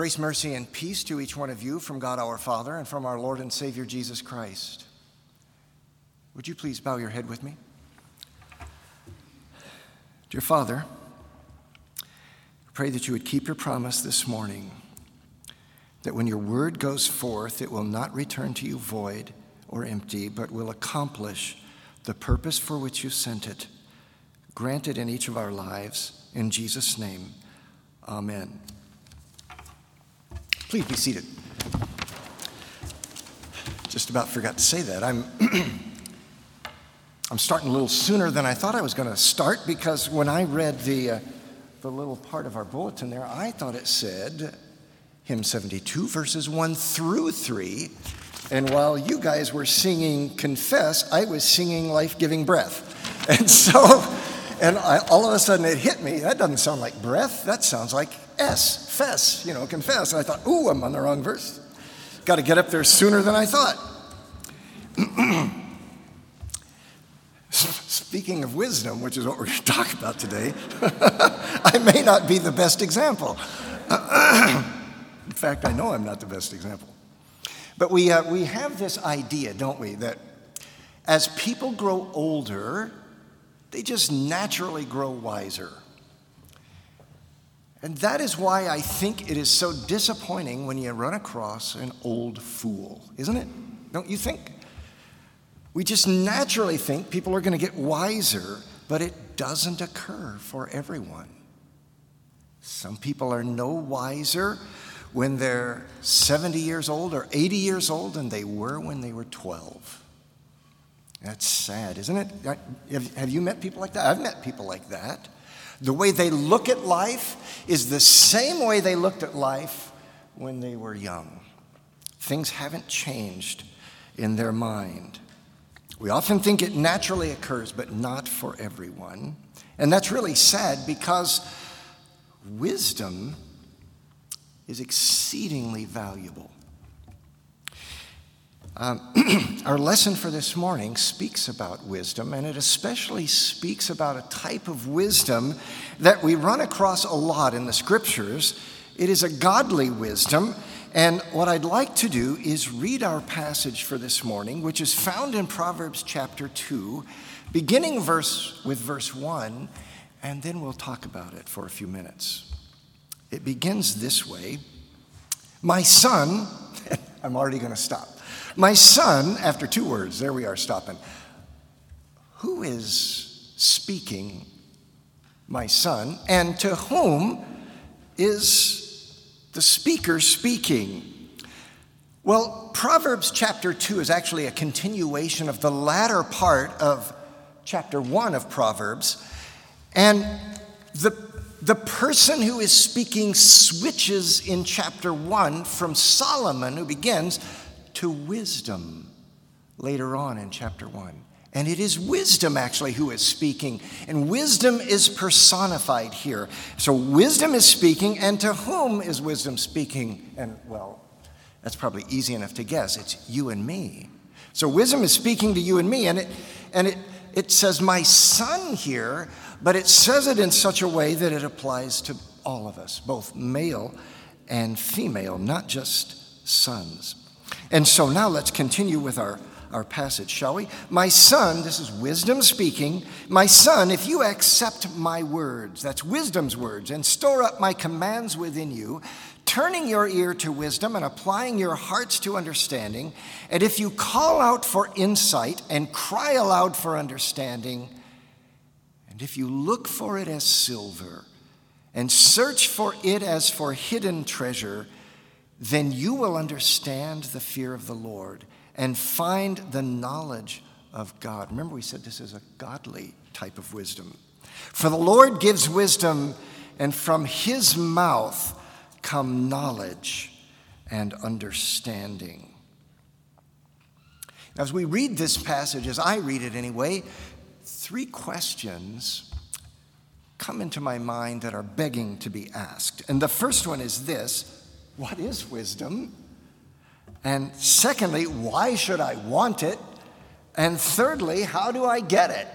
Grace, mercy, and peace to each one of you from God our Father and from our Lord and Savior Jesus Christ. Would you please bow your head with me? Dear Father, I pray that you would keep your promise this morning that when your word goes forth, it will not return to you void or empty, but will accomplish the purpose for which you sent it. Grant it in each of our lives. In Jesus' name, amen. Please be seated. Just about forgot to say that. I'm, I'm starting a little sooner than I thought I was going to start because when I read the, uh, the little part of our bulletin there, I thought it said hymn 72, verses 1 through 3. And while you guys were singing Confess, I was singing Life Giving Breath. And so, and I, all of a sudden it hit me that doesn't sound like breath, that sounds like S, fess, you know, confess. And I thought, ooh, I'm on the wrong verse. Got to get up there sooner than I thought. Speaking of wisdom, which is what we're going to talk about today, I may not be the best example. In fact, I know I'm not the best example. But we, uh, we have this idea, don't we, that as people grow older, they just naturally grow wiser. And that is why I think it is so disappointing when you run across an old fool, isn't it? Don't you think? We just naturally think people are going to get wiser, but it doesn't occur for everyone. Some people are no wiser when they're 70 years old or 80 years old than they were when they were 12. That's sad, isn't it? Have you met people like that? I've met people like that. The way they look at life is the same way they looked at life when they were young. Things haven't changed in their mind. We often think it naturally occurs, but not for everyone. And that's really sad because wisdom is exceedingly valuable. Um, our lesson for this morning speaks about wisdom, and it especially speaks about a type of wisdom that we run across a lot in the scriptures. It is a godly wisdom, and what I'd like to do is read our passage for this morning, which is found in Proverbs chapter 2, beginning verse with verse 1, and then we'll talk about it for a few minutes. It begins this way My son, I'm already going to stop. My son, after two words, there we are stopping. Who is speaking, my son, and to whom is the speaker speaking? Well, Proverbs chapter 2 is actually a continuation of the latter part of chapter 1 of Proverbs. And the, the person who is speaking switches in chapter 1 from Solomon, who begins, to wisdom later on in chapter 1. And it is wisdom actually who is speaking. And wisdom is personified here. So wisdom is speaking, and to whom is wisdom speaking? And well, that's probably easy enough to guess. It's you and me. So wisdom is speaking to you and me, and it and it it says my son here, but it says it in such a way that it applies to all of us, both male and female, not just sons. And so now let's continue with our, our passage, shall we? My son, this is wisdom speaking. My son, if you accept my words, that's wisdom's words, and store up my commands within you, turning your ear to wisdom and applying your hearts to understanding, and if you call out for insight and cry aloud for understanding, and if you look for it as silver and search for it as for hidden treasure, then you will understand the fear of the Lord and find the knowledge of God. Remember, we said this is a godly type of wisdom. For the Lord gives wisdom, and from his mouth come knowledge and understanding. As we read this passage, as I read it anyway, three questions come into my mind that are begging to be asked. And the first one is this what is wisdom? And secondly, why should I want it? And thirdly, how do I get it?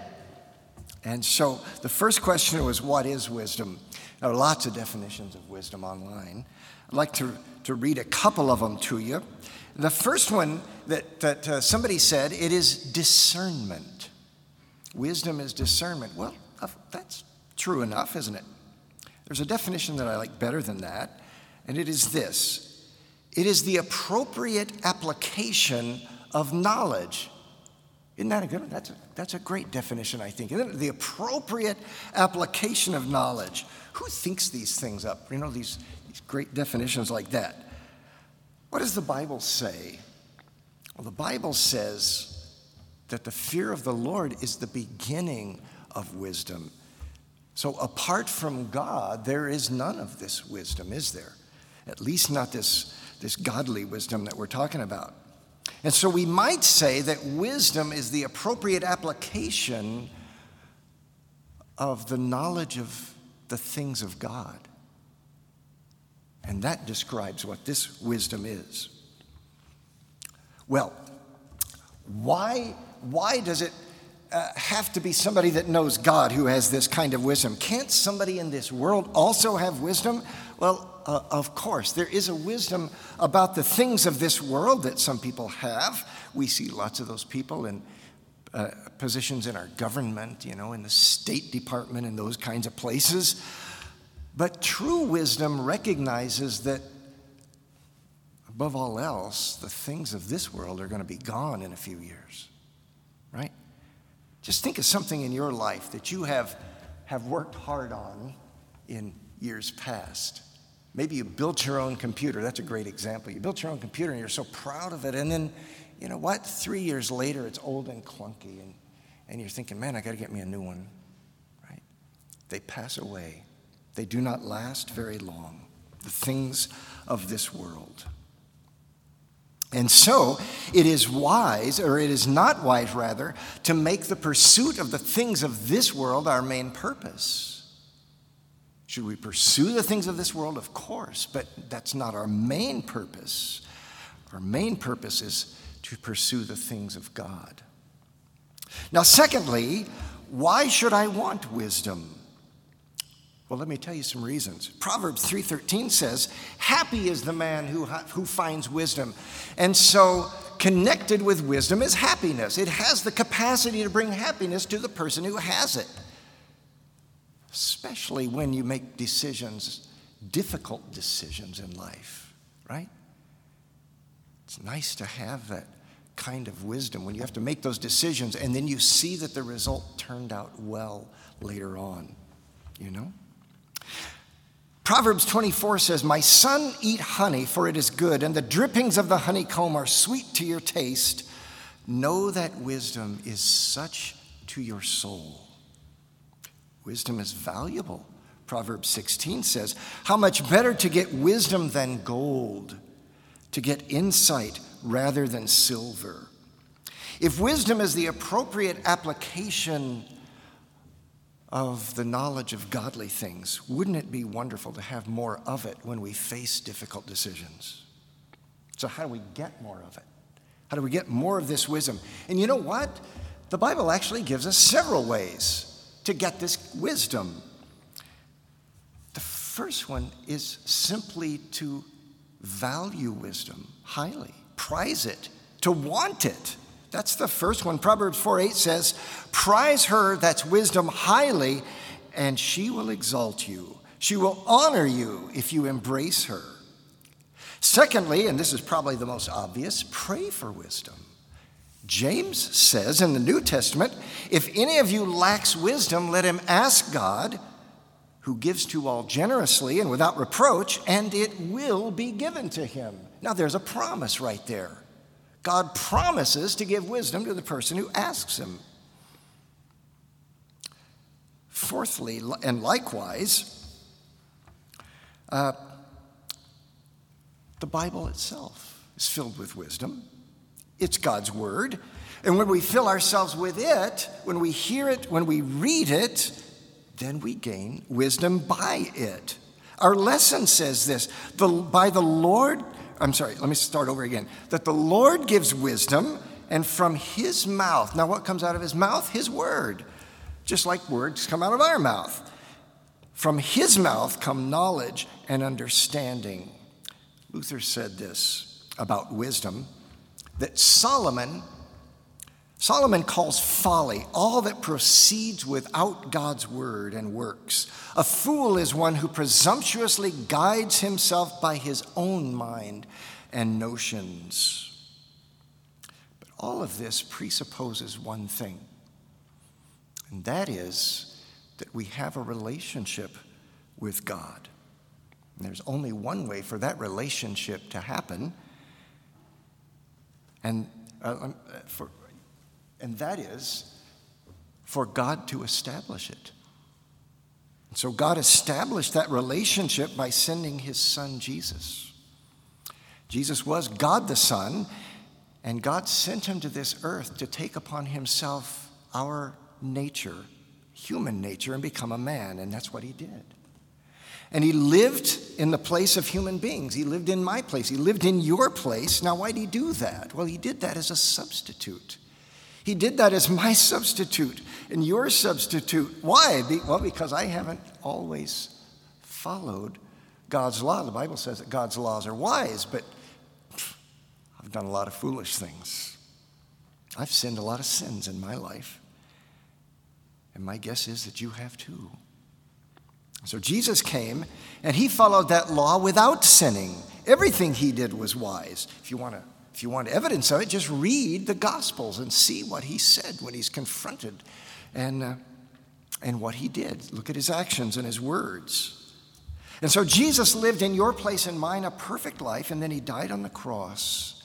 And so the first question was, What is wisdom? There are lots of definitions of wisdom online. I'd like to, to read a couple of them to you. The first one that, that uh, somebody said, it is discernment. Wisdom is discernment. Well, that's true enough, isn't it? There's a definition that I like better than that, and it is this it is the appropriate application of knowledge. Isn't that a good one? That's a, that's a great definition, I think. The appropriate application of knowledge. Who thinks these things up? You know, these, these great definitions like that. What does the Bible say? Well, the Bible says that the fear of the Lord is the beginning of wisdom. So, apart from God, there is none of this wisdom, is there? At least not this, this godly wisdom that we're talking about. And so, we might say that wisdom is the appropriate application of the knowledge of the things of God. And that describes what this wisdom is. Well, why, why does it uh, have to be somebody that knows God who has this kind of wisdom. Can't somebody in this world also have wisdom? Well, uh, of course, there is a wisdom about the things of this world that some people have. We see lots of those people in uh, positions in our government, you know, in the State Department, and those kinds of places. But true wisdom recognizes that, above all else, the things of this world are going to be gone in a few years, right? Just think of something in your life that you have, have worked hard on in years past. Maybe you built your own computer. That's a great example. You built your own computer and you're so proud of it. And then, you know what? Three years later, it's old and clunky. And, and you're thinking, man, I got to get me a new one. Right? They pass away, they do not last very long. The things of this world. And so it is wise, or it is not wise rather, to make the pursuit of the things of this world our main purpose. Should we pursue the things of this world? Of course, but that's not our main purpose. Our main purpose is to pursue the things of God. Now, secondly, why should I want wisdom? Well, let me tell you some reasons. Proverbs 3:13 says, "Happy is the man who, who finds wisdom." And so, connected with wisdom is happiness. It has the capacity to bring happiness to the person who has it. Especially when you make decisions, difficult decisions in life, right? It's nice to have that kind of wisdom when you have to make those decisions and then you see that the result turned out well later on, you know? Proverbs 24 says, My son, eat honey, for it is good, and the drippings of the honeycomb are sweet to your taste. Know that wisdom is such to your soul. Wisdom is valuable. Proverbs 16 says, How much better to get wisdom than gold, to get insight rather than silver. If wisdom is the appropriate application of the knowledge of godly things, wouldn't it be wonderful to have more of it when we face difficult decisions? So, how do we get more of it? How do we get more of this wisdom? And you know what? The Bible actually gives us several ways to get this wisdom. The first one is simply to value wisdom highly, prize it, to want it. That's the first one. Proverbs 4 8 says, Prize her, that's wisdom, highly, and she will exalt you. She will honor you if you embrace her. Secondly, and this is probably the most obvious, pray for wisdom. James says in the New Testament, if any of you lacks wisdom, let him ask God, who gives to all generously and without reproach, and it will be given to him. Now, there's a promise right there. God promises to give wisdom to the person who asks him. Fourthly, and likewise, uh, the Bible itself is filled with wisdom. It's God's Word. And when we fill ourselves with it, when we hear it, when we read it, then we gain wisdom by it. Our lesson says this the, by the Lord I'm sorry, let me start over again. That the Lord gives wisdom, and from his mouth, now what comes out of his mouth? His word. Just like words come out of our mouth. From his mouth come knowledge and understanding. Luther said this about wisdom that Solomon Solomon calls folly all that proceeds without God's word and works. A fool is one who presumptuously guides himself by his own mind and notions. But all of this presupposes one thing, and that is that we have a relationship with God. And there's only one way for that relationship to happen, and uh, um, for, and that is for God to establish it. And so God established that relationship by sending his son Jesus. Jesus was God the Son, and God sent him to this earth to take upon himself our nature, human nature, and become a man, and that's what he did. And he lived in the place of human beings. He lived in my place. He lived in your place. Now, why did he do that? Well, he did that as a substitute. He did that as my substitute and your substitute. Why? Well, because I haven't always followed God's law. The Bible says that God's laws are wise, but I've done a lot of foolish things. I've sinned a lot of sins in my life. And my guess is that you have too. So Jesus came and he followed that law without sinning. Everything he did was wise. If you want to if you want evidence of it, just read the Gospels and see what he said when he's confronted and, uh, and what he did. Look at his actions and his words. And so Jesus lived in your place and mine a perfect life, and then he died on the cross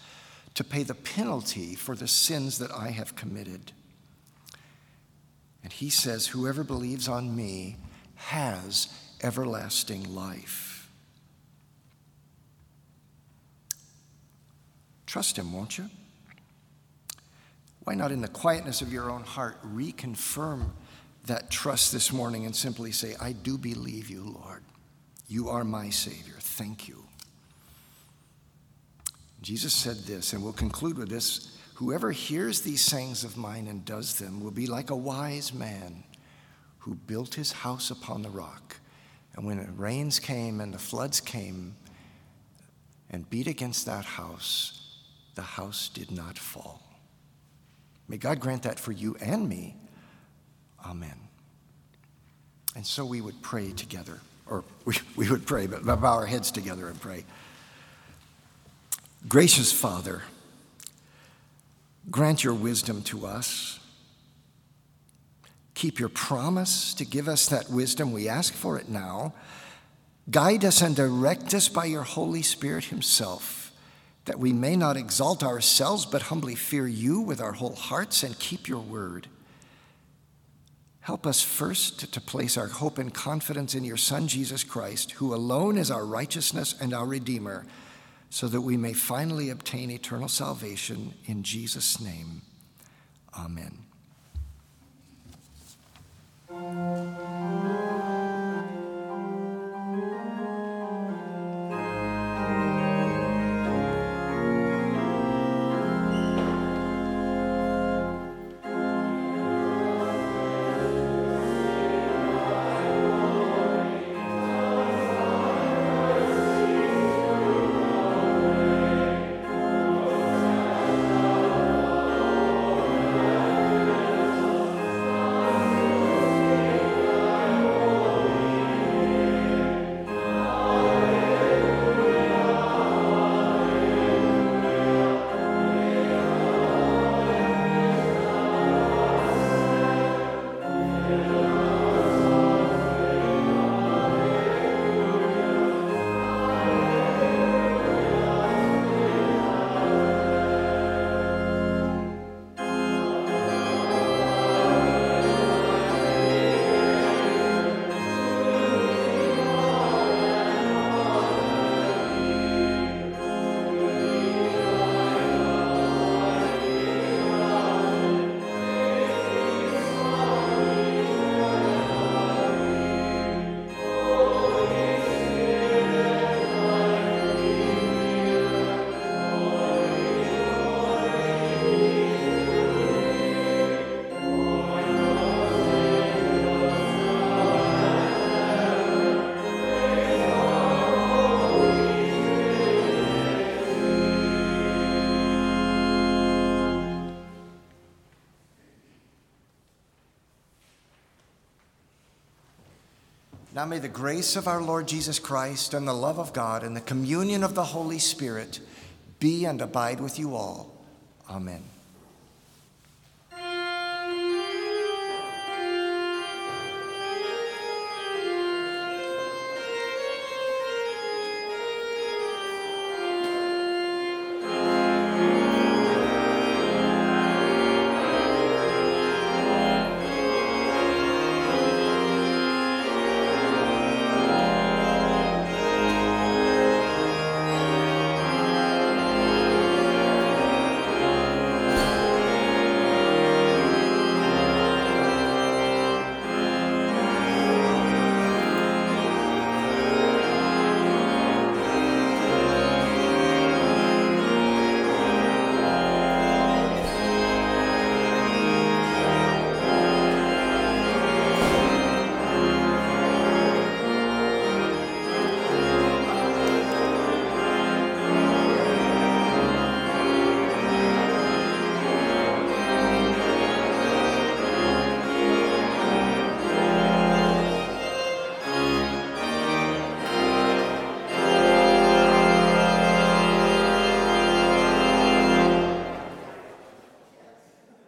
to pay the penalty for the sins that I have committed. And he says, Whoever believes on me has everlasting life. Trust Him, won't you? Why not, in the quietness of your own heart, reconfirm that trust this morning and simply say, I do believe you, Lord. You are my Savior. Thank you. Jesus said this, and we'll conclude with this Whoever hears these sayings of mine and does them will be like a wise man who built his house upon the rock. And when the rains came and the floods came and beat against that house, the house did not fall. May God grant that for you and me. Amen. And so we would pray together, or we, we would pray, but bow our heads together and pray. Gracious Father, grant your wisdom to us. Keep your promise to give us that wisdom. We ask for it now. Guide us and direct us by your Holy Spirit Himself that we may not exalt ourselves, but humbly fear you with our whole hearts and keep your word. Help us first to place our hope and confidence in your Son, Jesus Christ, who alone is our righteousness and our Redeemer, so that we may finally obtain eternal salvation. In Jesus' name, amen. Thank you. Now may the grace of our Lord Jesus Christ and the love of God and the communion of the Holy Spirit be and abide with you all. Amen.